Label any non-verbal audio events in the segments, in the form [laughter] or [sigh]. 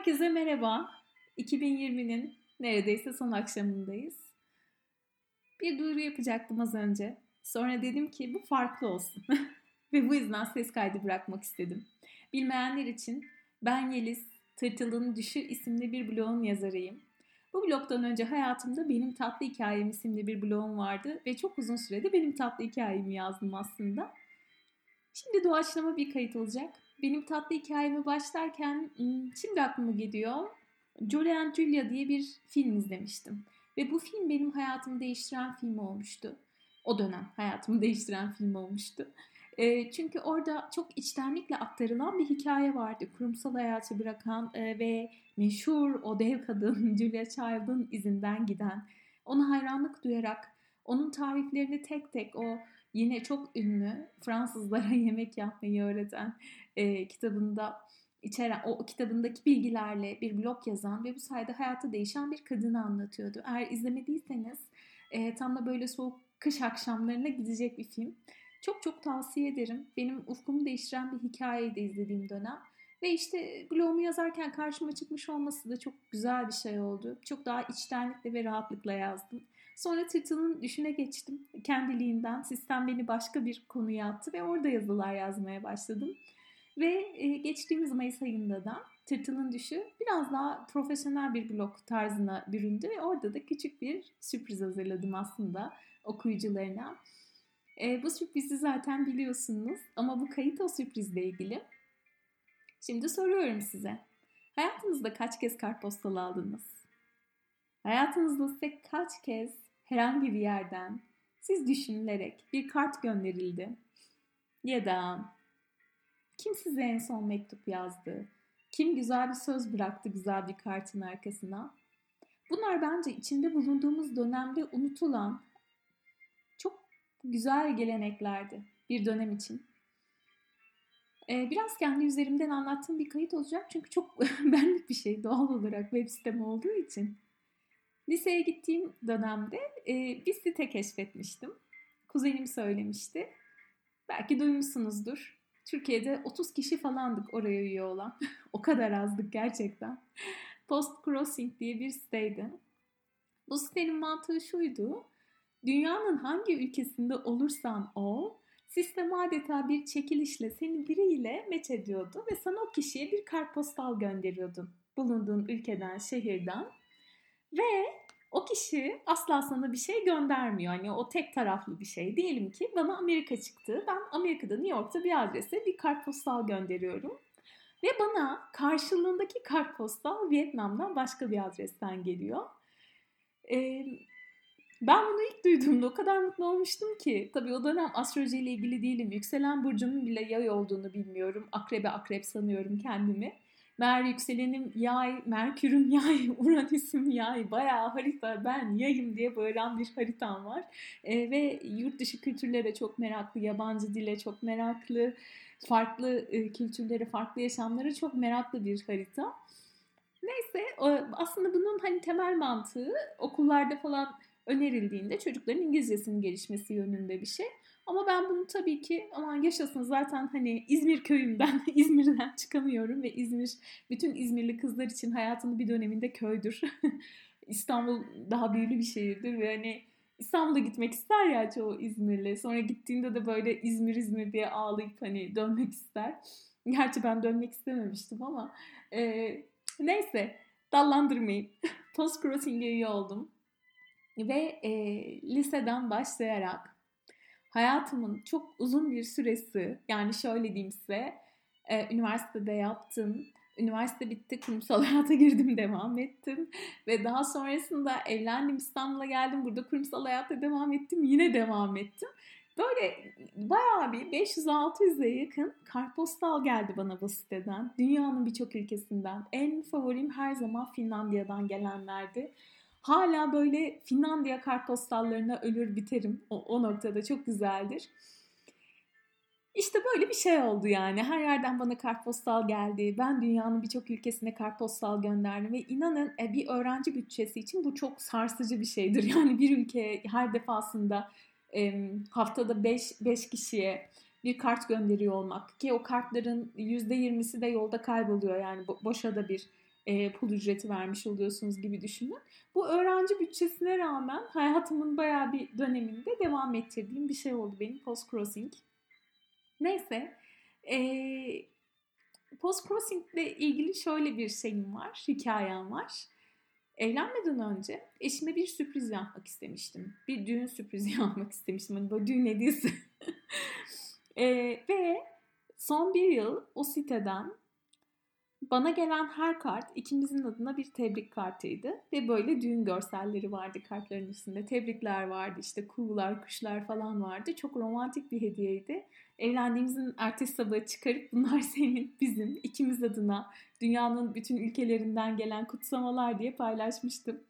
Herkese merhaba. 2020'nin neredeyse son akşamındayız. Bir duyuru yapacaktım az önce. Sonra dedim ki bu farklı olsun. [laughs] Ve bu yüzden ses kaydı bırakmak istedim. Bilmeyenler için ben Yeliz, Tırtılın Düşü isimli bir blogun yazarıyım. Bu blogdan önce hayatımda Benim Tatlı Hikayem isimli bir blogum vardı ve çok uzun sürede Benim Tatlı Hikayemi yazdım aslında. Şimdi doğaçlama bir kayıt olacak. Benim tatlı hikayeme başlarken şimdi aklıma geliyor. Jolie and Julia diye bir film izlemiştim. Ve bu film benim hayatımı değiştiren film olmuştu. O dönem hayatımı [laughs] değiştiren film olmuştu. E, çünkü orada çok içtenlikle aktarılan bir hikaye vardı. Kurumsal hayatı bırakan e, ve meşhur o dev kadın [laughs] Julia Child'ın izinden giden. Ona hayranlık duyarak onun tariflerini tek tek o yine çok ünlü Fransızlara [laughs] yemek yapmayı öğreten e, kitabında içeren o kitabındaki bilgilerle bir blog yazan ve bu sayede hayatı değişen bir kadını anlatıyordu. Eğer izlemediyseniz e, tam da böyle soğuk kış akşamlarına gidecek bir film. Çok çok tavsiye ederim. Benim ufkumu değiştiren bir hikayeyi izlediğim dönem. Ve işte blogumu yazarken karşıma çıkmış olması da çok güzel bir şey oldu. Çok daha içtenlikle ve rahatlıkla yazdım. Sonra Tırtıl'ın düşüne geçtim. Kendiliğinden sistem beni başka bir konuya attı ve orada yazılar yazmaya başladım. Ve e, geçtiğimiz Mayıs ayında da Tırtıl'ın Düşü biraz daha profesyonel bir blog tarzına büründü ve orada da küçük bir sürpriz hazırladım aslında okuyucularına. E, bu sürprizi zaten biliyorsunuz ama bu kayıt o sürprizle ilgili. Şimdi soruyorum size. Hayatınızda kaç kez kartpostal aldınız? Hayatınızda size kaç kez herhangi bir yerden siz düşünülerek bir kart gönderildi? Ya da kim size en son mektup yazdı? Kim güzel bir söz bıraktı güzel bir kartın arkasına? Bunlar bence içinde bulunduğumuz dönemde unutulan çok güzel geleneklerdi bir dönem için. Ee, biraz kendi üzerimden anlattığım bir kayıt olacak çünkü çok [laughs] benlik bir şey doğal olarak web sitem olduğu için. Liseye gittiğim dönemde e, bir site keşfetmiştim. Kuzenim söylemişti. Belki duymuşsunuzdur. Türkiye'de 30 kişi falandık oraya üye olan. [laughs] o kadar azdık gerçekten. Post Crossing diye bir siteydi. Bu sitenin mantığı şuydu. Dünyanın hangi ülkesinde olursan ol, sistem adeta bir çekilişle seni biriyle meç ediyordu ve sana o kişiye bir kartpostal gönderiyordun bulunduğun ülkeden, şehirden. Ve o kişi asla sana bir şey göndermiyor. Hani o tek taraflı bir şey. Diyelim ki bana Amerika çıktı. Ben Amerika'da New York'ta bir adrese bir kartpostal gönderiyorum. Ve bana karşılığındaki kartpostal Vietnam'dan başka bir adresten geliyor. Ee, ben bunu ilk duyduğumda o kadar mutlu olmuştum ki. Tabii o dönem astroloji ile ilgili değilim. Yükselen burcumun bile yay olduğunu bilmiyorum. Akrebe akrep sanıyorum kendimi. Mer yükselenim yay, Merkür'üm yay, [laughs] Uranüs'üm yay, bayağı harita ben yayım diye bağıran bir haritam var. E, ve yurt dışı kültürlere çok meraklı, yabancı dile çok meraklı, farklı e, kültürlere, farklı yaşamlara çok meraklı bir harita. Neyse aslında bunun hani temel mantığı okullarda falan önerildiğinde çocukların İngilizcesinin gelişmesi yönünde bir şey. Ama ben bunu tabii ki aman yaşasın zaten hani İzmir köyümden, [laughs] İzmir'den çıkamıyorum ve İzmir bütün İzmirli kızlar için hayatının bir döneminde köydür. [laughs] İstanbul daha büyülü bir şehirdir ve hani İstanbul'a gitmek ister ya çoğu İzmirli. Sonra gittiğinde de böyle İzmir İzmir diye ağlayıp hani dönmek ister. Gerçi ben dönmek istememiştim ama e, neyse dallandırmayayım. [laughs] Post Crossing'e üye oldum. Ve e, liseden başlayarak hayatımın çok uzun bir süresi yani şöyle diyeyim size e, üniversitede yaptım. Üniversite bitti, kurumsal [laughs] hayata girdim, devam ettim. Ve daha sonrasında evlendim, İstanbul'a geldim. Burada kurumsal hayata devam ettim, yine devam ettim. Böyle bayağı bir 500-600'e yakın kartpostal geldi bana bu siteden. Dünyanın birçok ülkesinden. En favorim her zaman Finlandiya'dan gelenlerdi. Hala böyle Finlandiya kartpostallarına ölür biterim. O, o noktada çok güzeldir. İşte böyle bir şey oldu yani. Her yerden bana kartpostal geldi. Ben dünyanın birçok ülkesine kartpostal gönderdim. Ve inanın e, bir öğrenci bütçesi için bu çok sarsıcı bir şeydir. [laughs] Yani bir ülkeye her defasında haftada 5 5 kişiye bir kart gönderiyor olmak. Ki o kartların %20'si de yolda kayboluyor. Yani boşa da bir e, pul ücreti vermiş oluyorsunuz gibi düşünün. Bu öğrenci bütçesine rağmen hayatımın bayağı bir döneminde devam ettirdiğim bir şey oldu benim post crossing. Neyse e, post crossing ile ilgili şöyle bir şeyim var, hikayem var. Evlenmeden önce eşime bir sürpriz yapmak istemiştim. Bir düğün sürprizi [laughs] yapmak istemiştim. Hani böyle düğün hediyesi. [laughs] e, ve son bir yıl o siteden bana gelen her kart ikimizin adına bir tebrik kartıydı. Ve böyle düğün görselleri vardı kartların üstünde. Tebrikler vardı işte kuğular, kuşlar falan vardı. Çok romantik bir hediyeydi. Evlendiğimizin ertesi sabahı çıkarıp bunlar [laughs] senin, bizim, ikimiz adına dünyanın bütün ülkelerinden gelen kutsamalar diye paylaşmıştım.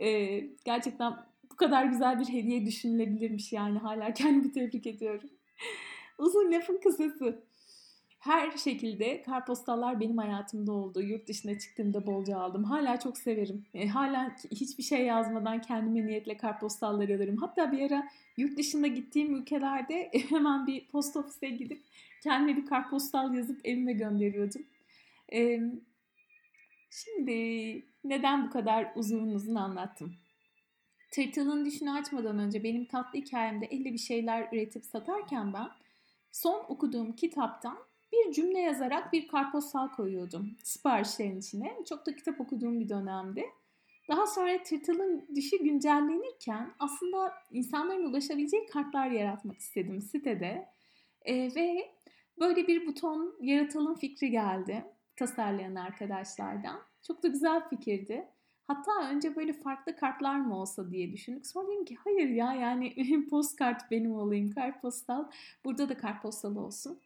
Ee, gerçekten bu kadar güzel bir hediye düşünülebilirmiş yani. Hala kendimi tebrik ediyorum. [laughs] Uzun lafın kısası her şekilde karpostallar benim hayatımda oldu. Yurt dışına çıktığımda bolca aldım. Hala çok severim. E, hala hiçbir şey yazmadan kendime niyetle karpostallar alırım. Hatta bir ara yurt dışında gittiğim ülkelerde [laughs] hemen bir post ofise gidip kendime bir kartpostal yazıp evime gönderiyordum. E, şimdi neden bu kadar uzun uzun anlattım? Tırtılın düşünü açmadan önce benim tatlı hikayemde elde bir şeyler üretip satarken ben son okuduğum kitaptan bir cümle yazarak bir kartpostal koyuyordum siparişlerin içine. Çok da kitap okuduğum bir dönemdi. Daha sonra Tırtıl'ın dişi güncellenirken aslında insanların ulaşabileceği kartlar yaratmak istedim sitede. E, ve böyle bir buton yaratalım fikri geldi tasarlayan arkadaşlardan. Çok da güzel fikirdi. Hatta önce böyle farklı kartlar mı olsa diye düşündük. Sonra dedim ki hayır ya yani [laughs] postkart benim olayım kartpostal. Burada da kartpostal olsun.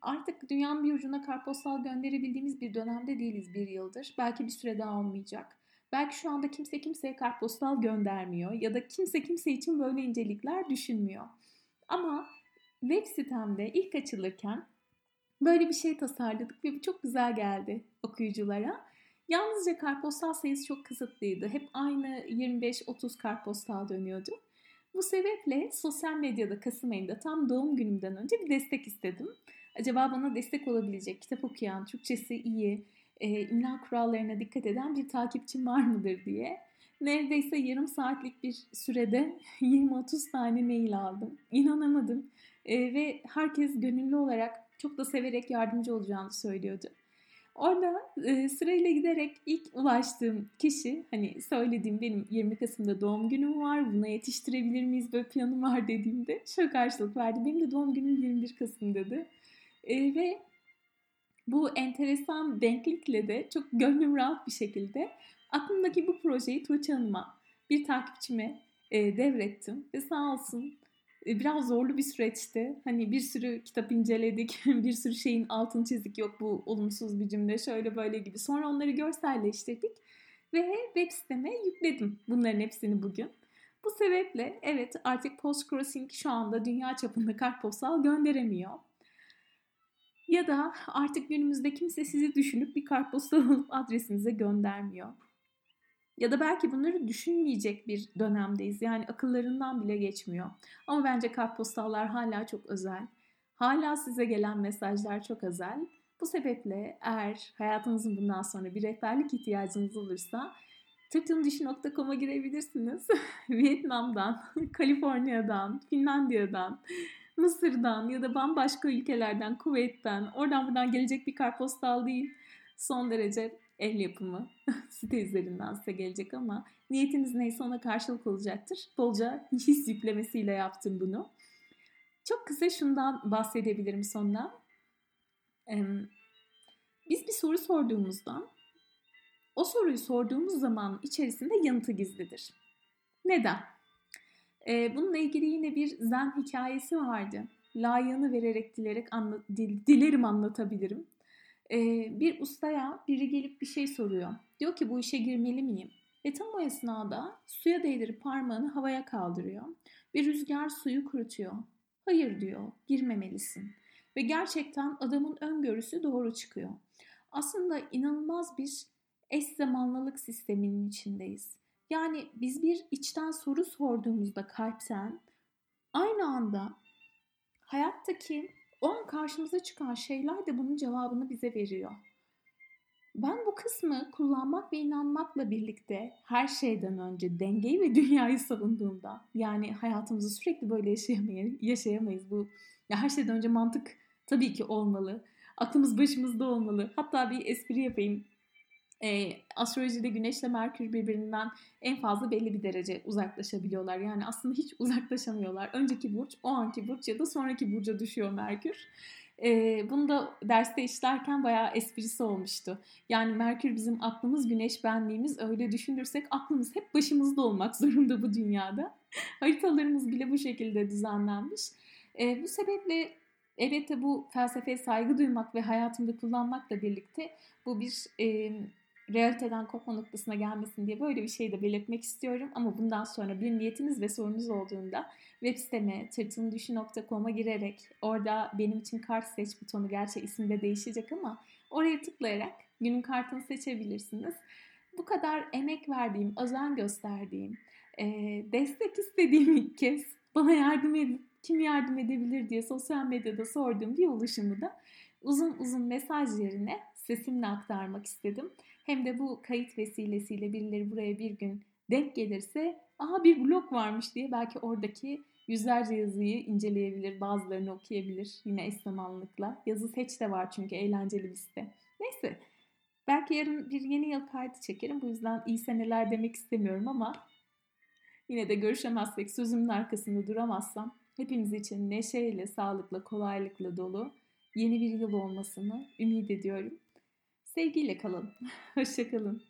Artık dünyanın bir ucuna kartpostal gönderebildiğimiz bir dönemde değiliz bir yıldır. Belki bir süre daha olmayacak. Belki şu anda kimse kimseye kartpostal göndermiyor ya da kimse kimse için böyle incelikler düşünmüyor. Ama web sitemde ilk açılırken böyle bir şey tasarladık ve bu çok güzel geldi okuyuculara. Yalnızca kartpostal sayısı çok kısıtlıydı. Hep aynı 25-30 kartpostal dönüyordu. Bu sebeple sosyal medyada Kasım ayında tam doğum günümden önce bir destek istedim. Acaba bana destek olabilecek, kitap okuyan, Türkçesi iyi, e, imla kurallarına dikkat eden bir takipçim var mıdır diye. Neredeyse yarım saatlik bir sürede [laughs] 20-30 tane mail aldım. İnanamadım. E, ve herkes gönüllü olarak çok da severek yardımcı olacağını söylüyordu. Orada e, sırayla giderek ilk ulaştığım kişi hani söylediğim benim 20 Kasım'da doğum günüm var buna yetiştirebilir miyiz böyle planım var dediğimde şöyle karşılık verdi. Benim de doğum günüm 21 Kasım dedi. E, ve bu enteresan denklikle de çok gönlüm rahat bir şekilde aklımdaki bu projeyi Tuğçe Hanım'a bir takipçime e, devrettim ve sağ olsun biraz zorlu bir süreçti. Hani bir sürü kitap inceledik, [laughs] bir sürü şeyin altını çizdik. Yok bu olumsuz bir cümle, şöyle böyle gibi. Sonra onları görselleştirdik ve web siteme yükledim bunların hepsini bugün. Bu sebeple evet artık Post Crossing şu anda dünya çapında kartpostal gönderemiyor. Ya da artık günümüzde kimse sizi düşünüp bir kartpostal alıp [laughs] adresinize göndermiyor. Ya da belki bunları düşünmeyecek bir dönemdeyiz. Yani akıllarından bile geçmiyor. Ama bence kartpostallar hala çok özel. Hala size gelen mesajlar çok özel. Bu sebeple eğer hayatınızın bundan sonra bir rehberlik ihtiyacınız olursa tırtımdişi.com'a girebilirsiniz. [laughs] Vietnam'dan, [laughs] Kaliforniya'dan, Finlandiya'dan, Mısır'dan ya da bambaşka ülkelerden, Kuveyt'ten, oradan buradan gelecek bir kartpostal değil. Son derece el yapımı [laughs] site üzerinden size gelecek ama niyetiniz neyse ona karşılık olacaktır. Bolca [laughs] his yüklemesiyle yaptım bunu. Çok kısa şundan bahsedebilirim sonra. Biz bir soru sorduğumuzda o soruyu sorduğumuz zaman içerisinde yanıtı gizlidir. Neden? Bununla ilgili yine bir zen hikayesi vardı. Layığını vererek dilerek anla, dilerim anlatabilirim bir ustaya biri gelip bir şey soruyor. Diyor ki bu işe girmeli miyim? Ve tam o esnada suya değdirip parmağını havaya kaldırıyor. Bir rüzgar suyu kurutuyor. Hayır diyor, girmemelisin. Ve gerçekten adamın öngörüsü doğru çıkıyor. Aslında inanılmaz bir eş zamanlılık sisteminin içindeyiz. Yani biz bir içten soru sorduğumuzda kalpten aynı anda hayattaki o an karşımıza çıkan şeyler de bunun cevabını bize veriyor. Ben bu kısmı kullanmak ve inanmakla birlikte her şeyden önce dengeyi ve dünyayı savunduğumda yani hayatımızı sürekli böyle yaşayamayız, yaşayamayız. Bu ya her şeyden önce mantık tabii ki olmalı. Aklımız başımızda olmalı. Hatta bir espri yapayım. E, astrolojide Güneşle Merkür birbirinden en fazla belli bir derece uzaklaşabiliyorlar. Yani aslında hiç uzaklaşamıyorlar. Önceki burç, o anki burç ya da sonraki burca düşüyor Merkür. E, bunu da derste işlerken bayağı esprisi olmuştu. Yani Merkür bizim aklımız, Güneş benliğimiz. Öyle düşünürsek aklımız hep başımızda olmak [laughs] zorunda bu dünyada. Haritalarımız bile bu şekilde düzenlenmiş. E, bu sebeple elbette bu felsefeye saygı duymak ve hayatımda kullanmakla birlikte bu bir e, realiteden kopma noktasına gelmesin diye böyle bir şey de belirtmek istiyorum. Ama bundan sonra bir niyetiniz ve sorunuz olduğunda web siteme tırtımdüşü.com'a girerek orada benim için kart seç butonu gerçi isimde değişecek ama oraya tıklayarak günün kartını seçebilirsiniz. Bu kadar emek verdiğim, özen gösterdiğim, destek istediğim ilk kez bana yardım edin, kim yardım edebilir diye sosyal medyada sorduğum bir oluşumu da uzun uzun mesaj yerine sesimle aktarmak istedim. Hem de bu kayıt vesilesiyle birileri buraya bir gün denk gelirse aha bir blog varmış diye belki oradaki yüzlerce yazıyı inceleyebilir, bazılarını okuyabilir yine eş zamanlıkla. Yazı seç de var çünkü eğlenceli bir site. Neyse belki yarın bir yeni yıl kaydı çekerim. Bu yüzden iyi seneler demek istemiyorum ama yine de görüşemezsek sözümün arkasında duramazsam hepimiz için neşeyle, sağlıkla, kolaylıkla dolu yeni bir yıl olmasını ümit ediyorum. Sevgiyle kalın. [laughs] Hoşçakalın.